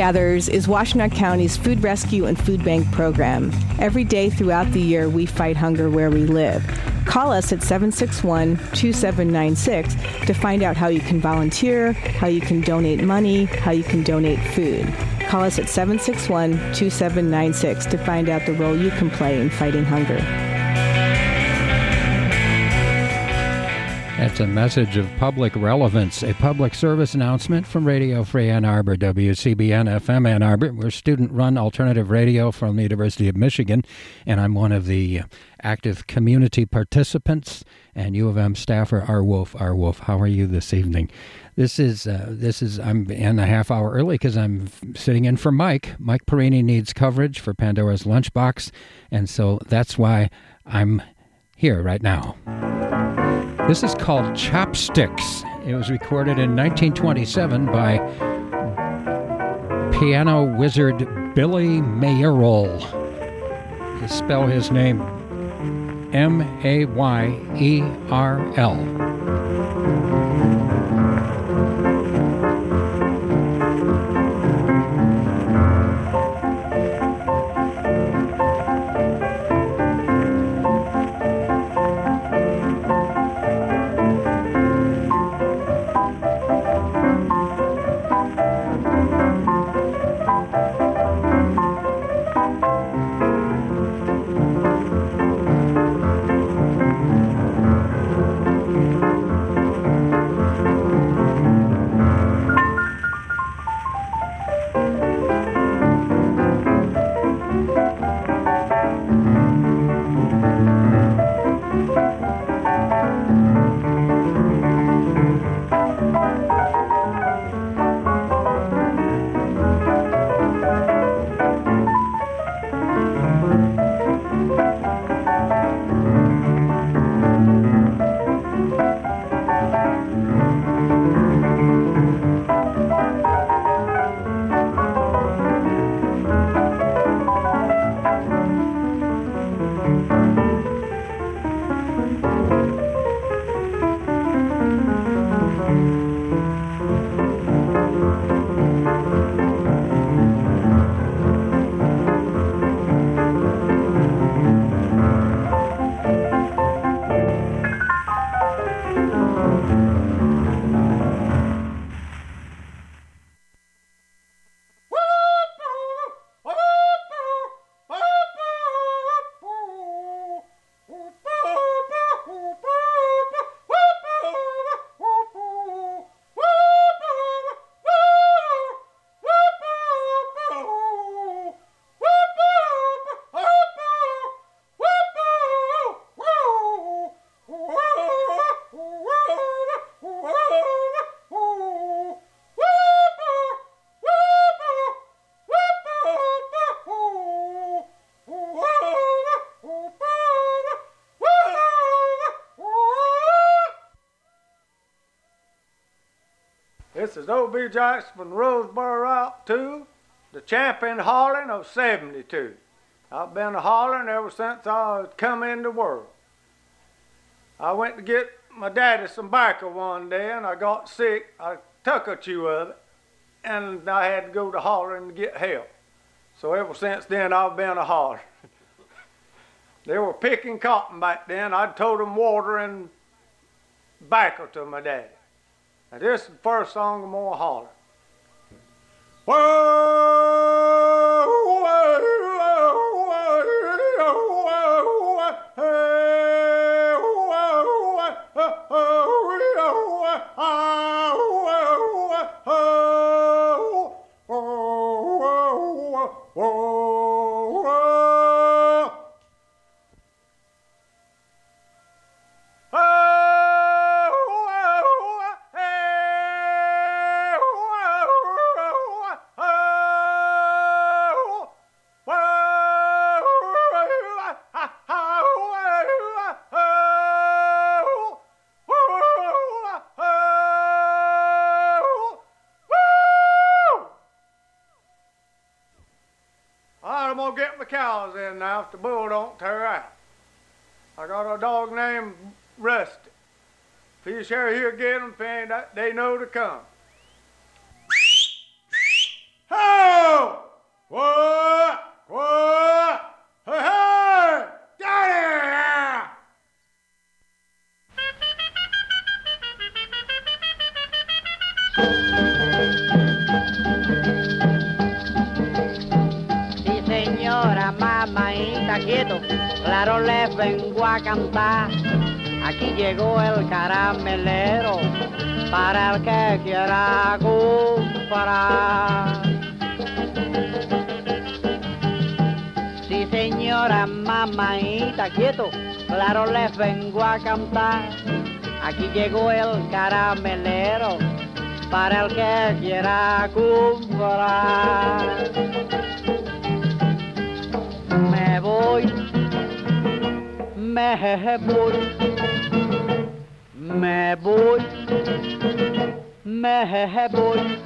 Gatherers is Washtenaw County's food rescue and food bank program. Every day throughout the year, we fight hunger where we live. Call us at 761 2796 to find out how you can volunteer, how you can donate money, how you can donate food. Call us at 761 2796 to find out the role you can play in fighting hunger. That's a message of public relevance, a public service announcement from Radio Free Ann Arbor, WCBN FM Ann Arbor. We're student run alternative radio from the University of Michigan, and I'm one of the active community participants and U of M staffer, R. Wolf. R. Wolf, how are you this evening? This is uh, this is I'm in a half hour early because I'm sitting in for Mike. Mike Perini needs coverage for Pandora's Lunchbox, and so that's why I'm here right now. This is called Chopsticks. It was recorded in 1927 by piano wizard Billy Mayerl. To spell his name M A Y E R L. Jackson from Roseboro Route 2, the champion hollering of 72. I've been a hollering ever since I come in the world. I went to get my daddy some tobacco one day and I got sick. I took a chew of it and I had to go to hollering to get help. So ever since then, I've been a holler. they were picking cotton back then. I told them water and tobacco to my daddy. Now this is the first song I'm holler. All the bull don't tear out. I got a dog named Rusty. If he's here, them, and they know to come. Llegó el caramelero para el que quiera comprar. Sí, señora, mamaita, quieto, claro les vengo a cantar. Aquí llegó el caramelero para el que quiera comprar. Me voy, me voy, me voy, me voy.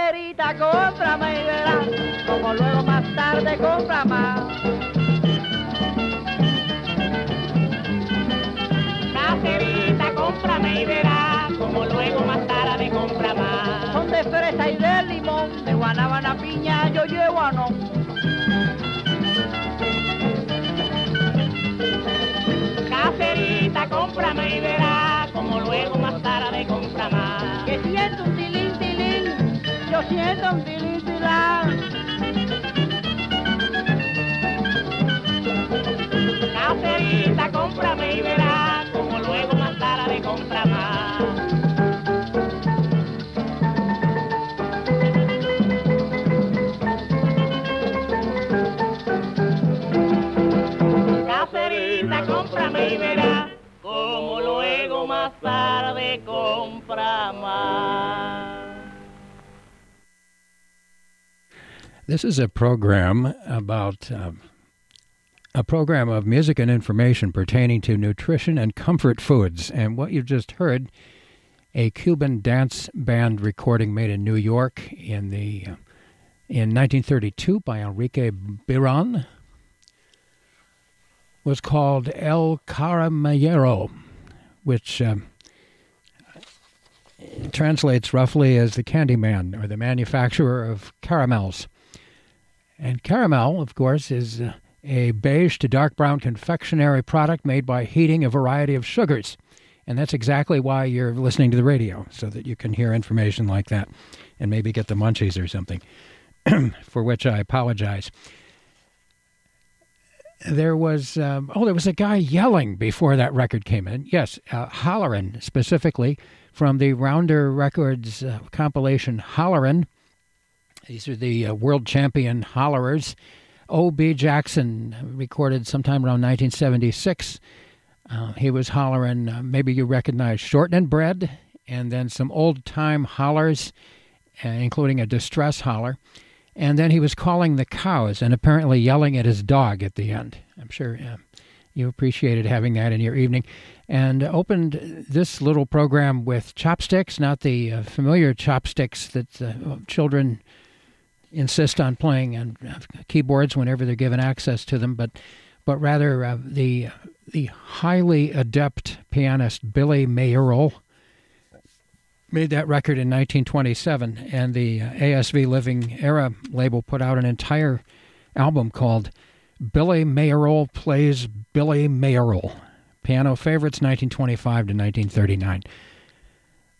Caserita, cómprame y verás, como luego más tarde compra más. Caserita, cómprame y verás, como luego más tarde compra más. Son de fresa y de limón, de guanábana piña, yo llevo a no. Caserita, cómprame y verás, como luego más tarde compra más. Que siento un tilín, yo siento tilán. Caserita, cómprame y verás, como luego más tarde compra más. Caserita, cómprame y verás, como luego más tarde compra más. This is a program about uh, a program of music and information pertaining to nutrition and comfort foods. And what you just heard, a Cuban dance band recording made in New York in the uh, in 1932 by Enrique Bryon, was called El Caramelero, which um, translates roughly as the candy man or the manufacturer of caramels. And caramel, of course, is uh, a beige to dark brown confectionery product made by heating a variety of sugars. And that's exactly why you're listening to the radio, so that you can hear information like that and maybe get the munchies or something, for which I apologize. There was, um, oh, there was a guy yelling before that record came in. Yes, uh, Hollerin, specifically from the Rounder Records uh, compilation Hollerin. These are the uh, world champion hollerers. O.B. Jackson recorded sometime around 1976. Uh, he was hollering, uh, maybe you recognize Shortening Bread, and then some old time hollers, uh, including a distress holler. And then he was calling the cows and apparently yelling at his dog at the end. I'm sure uh, you appreciated having that in your evening. And opened this little program with chopsticks, not the uh, familiar chopsticks that uh, children insist on playing on uh, keyboards whenever they're given access to them, but but rather uh, the the highly adept pianist Billy Mayerl made that record in 1927, and the uh, ASV Living Era label put out an entire album called Billy Mayerl Plays Billy Mayerl. Piano Favorites 1925 to 1939.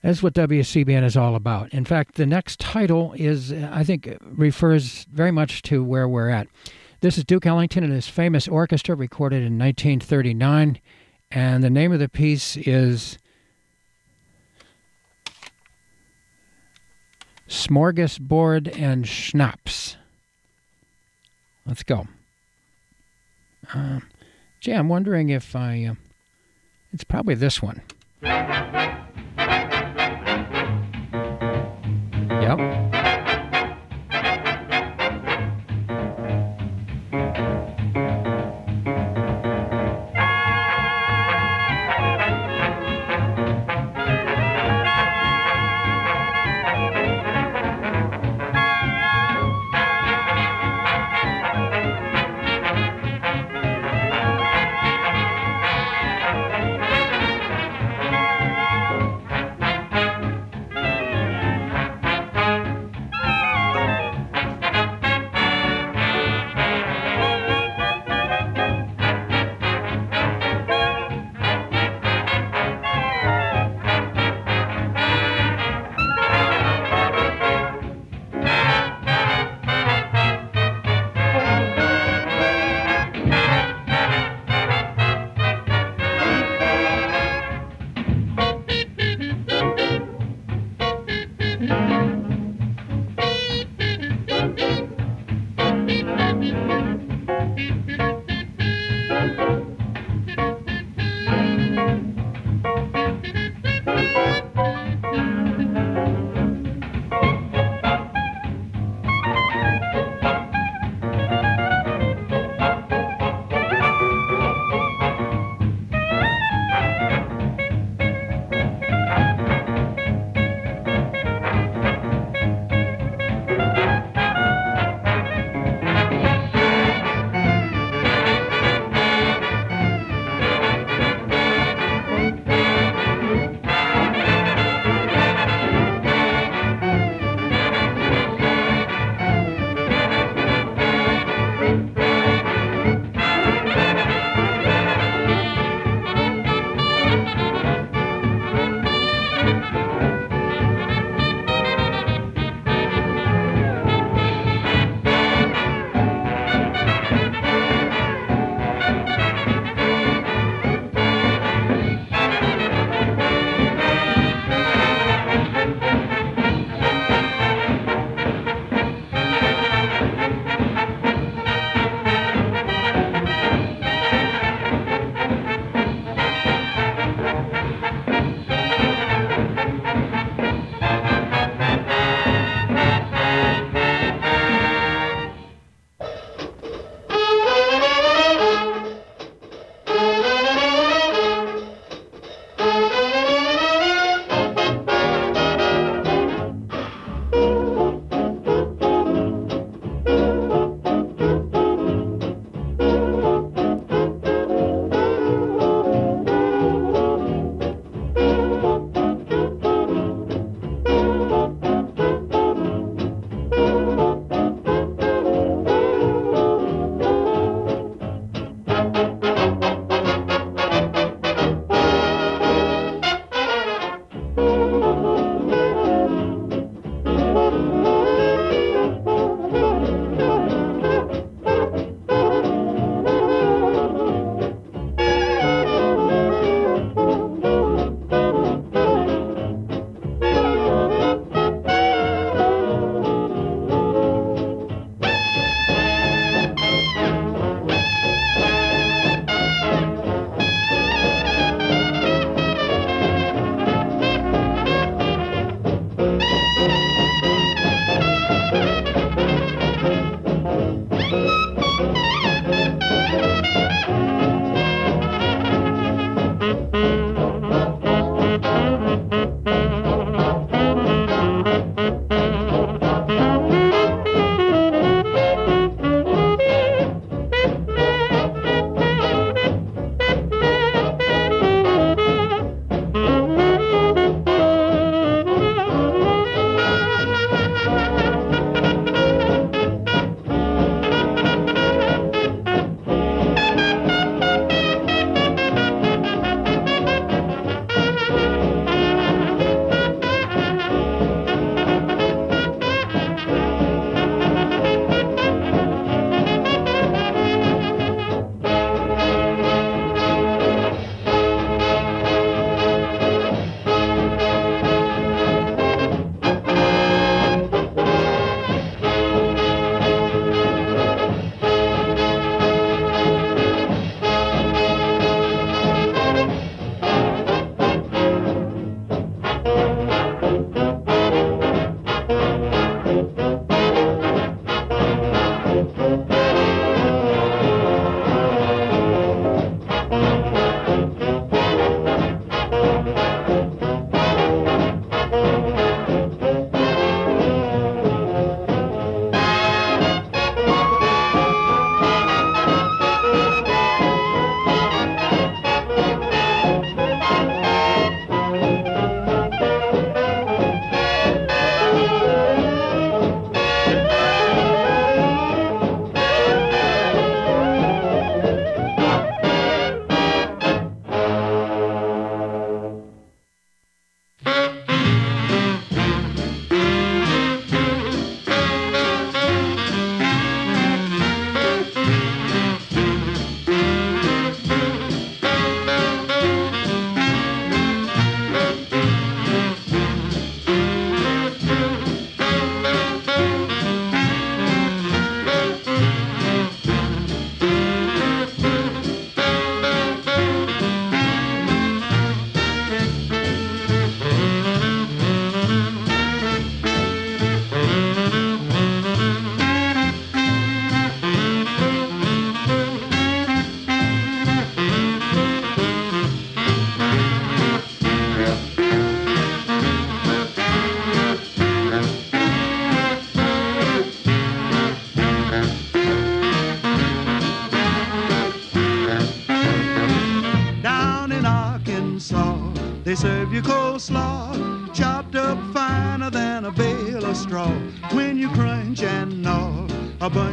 That's what WCBN is all about. In fact, the next title is, I think, refers very much to where we're at. This is Duke Ellington and his famous orchestra, recorded in 1939, and the name of the piece is Smorgasbord and Schnapps. Let's go. Uh, I'm wondering if I. Uh, it's probably this one. Yep.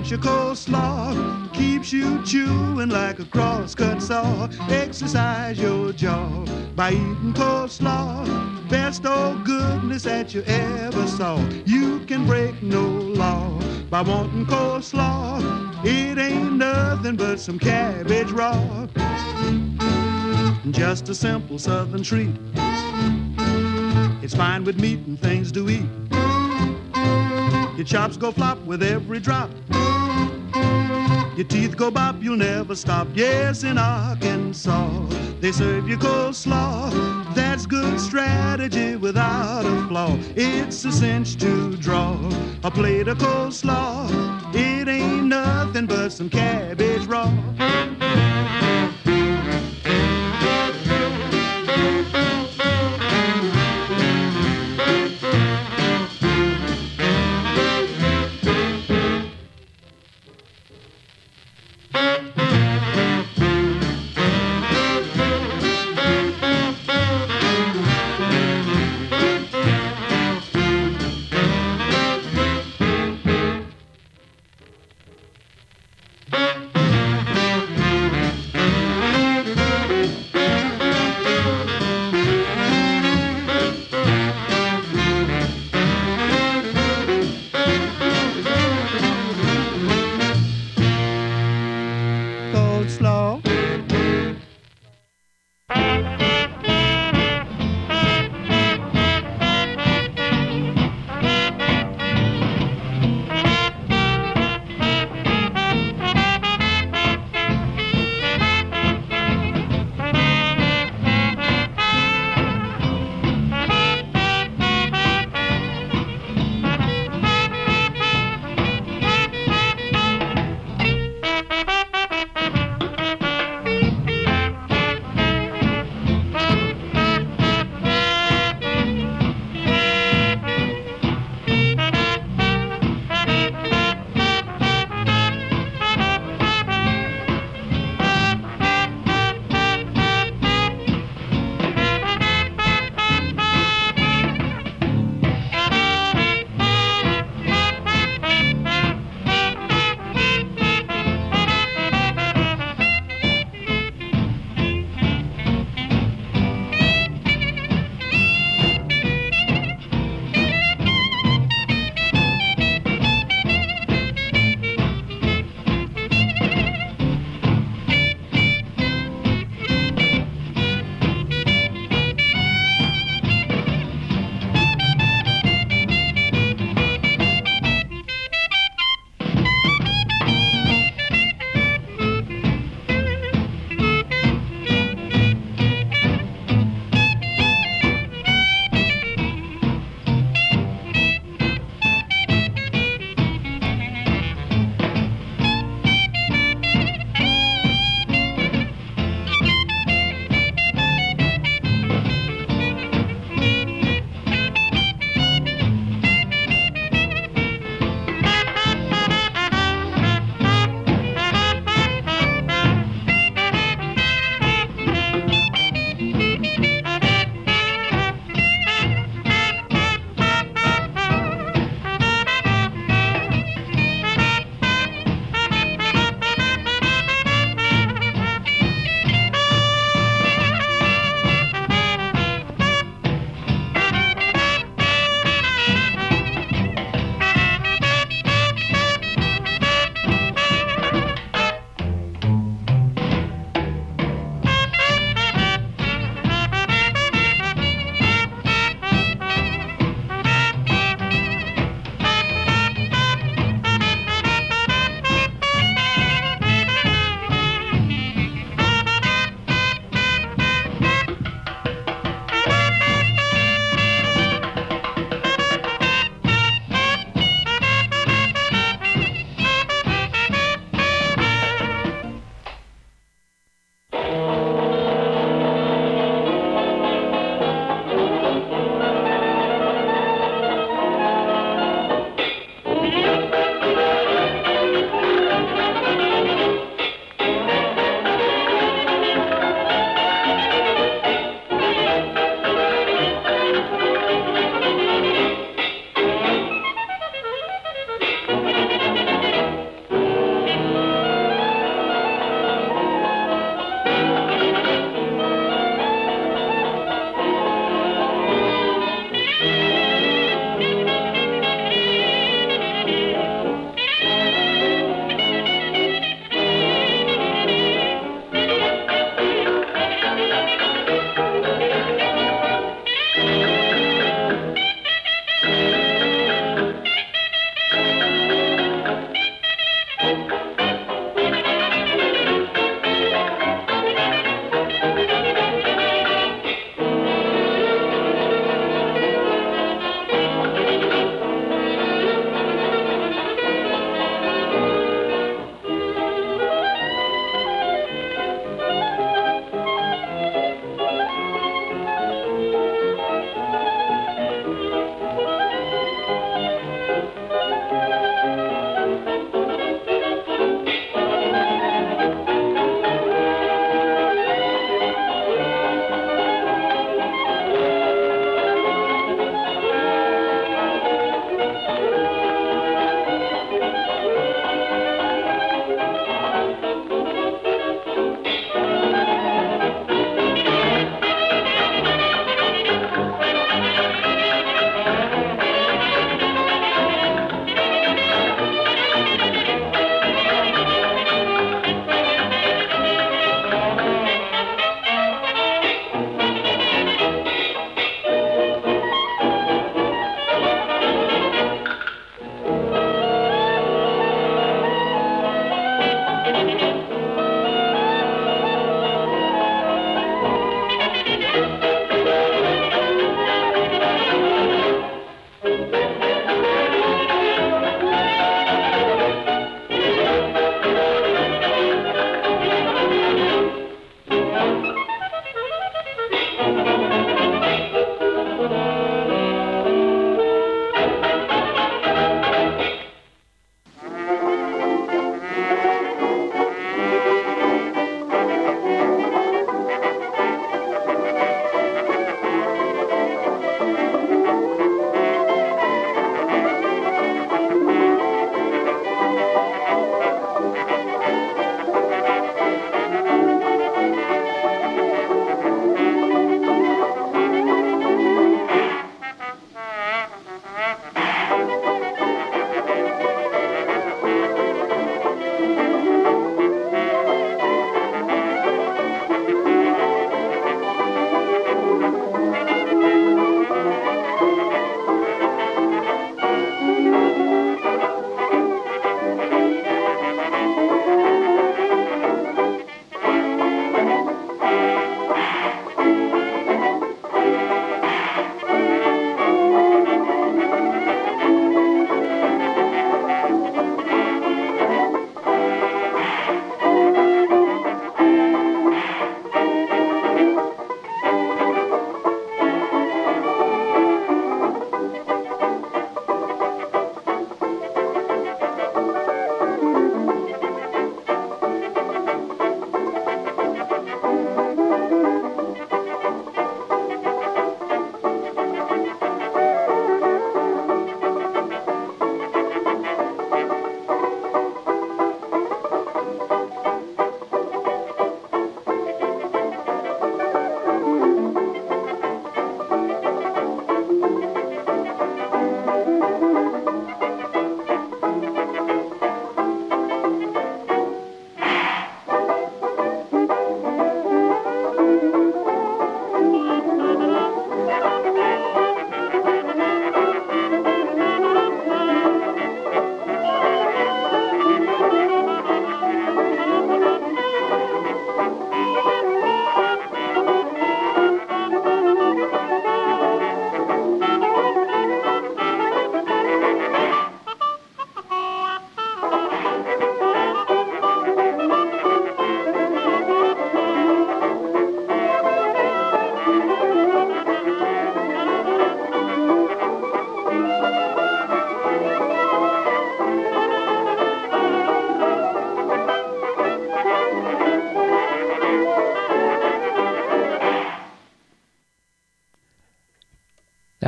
Bunch of coleslaw keeps you chewing like a crosscut saw. Exercise your jaw by eating coleslaw. Best old goodness that you ever saw. You can break no law by wanting coleslaw. It ain't nothing but some cabbage raw. And just a simple southern treat. It's fine with meat and things to eat. Your chops go flop with every drop. Your teeth go bop, you'll never stop. Yes, in Arkansas, they serve you coleslaw. That's good strategy without a flaw. It's a cinch to draw a plate of coleslaw. It ain't nothing but some cabbage raw.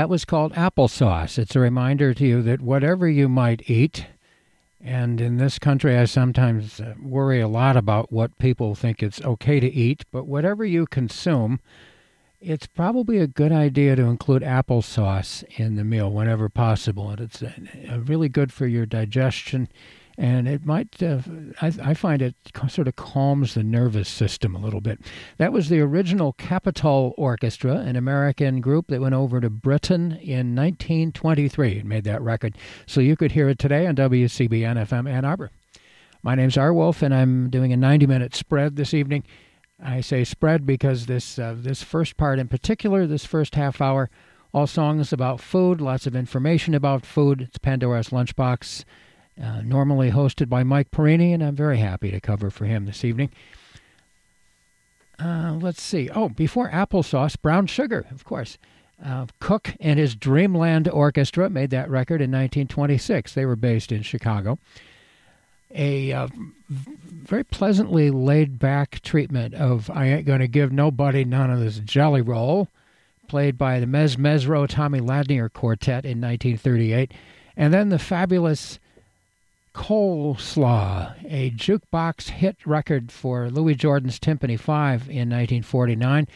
Was called applesauce. It's a reminder to you that whatever you might eat, and in this country, I sometimes uh, worry a lot about what people think it's okay to eat, but whatever you consume, it's probably a good idea to include applesauce in the meal whenever possible. And it's uh, really good for your digestion and it might uh, I, I, find it sort of calms the nervous system a little bit. That was the original capitol orchestra an american group that went over to britain in 1923 and made that record. So you could hear it today on wcbn fm ann arbor. My name's r. Wolf and i'm doing a 90 minute spread this evening. I say spread because this uh, this first part in particular this first half hour all songs about food lots of information about food. It's pandora's lunchbox uh, normally hosted by Mike Perini, and I'm very happy to cover for him this evening. Uh, let's see. Oh, before applesauce, brown sugar, of course. Uh, Cook and his Dreamland Orchestra made that record in 1926. They were based in Chicago. A uh, very pleasantly laid back treatment of I Ain't Gonna Give Nobody None of This Jelly Roll, played by the Mezz Mezzrow Tommy Ladnier Quartet in 1938. And then the fabulous Coleslaw, a jukebox hit record for Louis Jordan's Tympany 5 in 1949.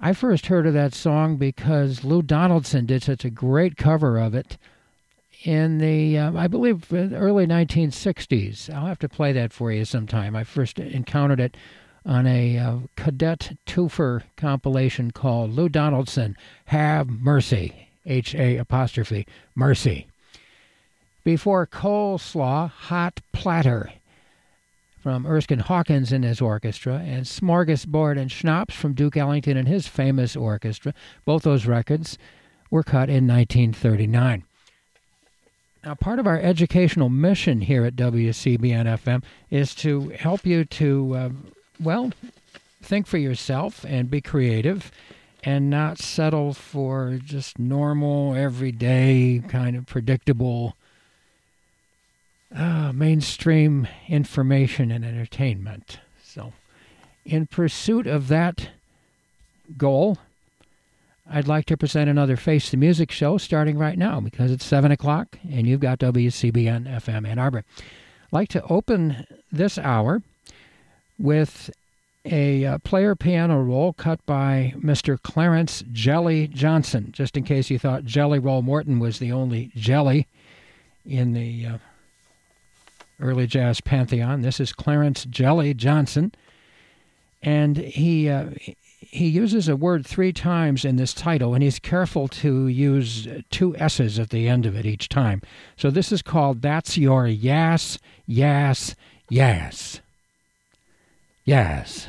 I first heard of that song because Lou Donaldson did such a great cover of it in the, uh, I believe, early 1960s. I'll have to play that for you sometime. I first encountered it on a uh, cadet twofer compilation called Lou Donaldson Have Mercy, H A apostrophe, Mercy before Coleslaw Hot Platter from Erskine Hawkins and his orchestra, and Smorgasbord and Schnapps from Duke Ellington and his famous orchestra. Both those records were cut in 1939. Now, part of our educational mission here at WCBN FM is to help you to, uh, well, think for yourself and be creative and not settle for just normal, everyday, kind of predictable uh, mainstream information and entertainment. So, in pursuit of that goal, I'd like to present another Face the Music show starting right now because it's 7 o'clock and you've got WCBN FM Ann Arbor. I'd like to open this hour with a uh, player piano roll cut by Mr. Clarence Jelly Johnson, just in case you thought Jelly Roll Morton was the only jelly in the uh, early jazz pantheon. This is Clarence Jelly Johnson, and he uh, he uses a word three times in this title, and he's careful to use two s's at the end of it each time. So this is called "That's Your Yes, Yes, Yas." Yas.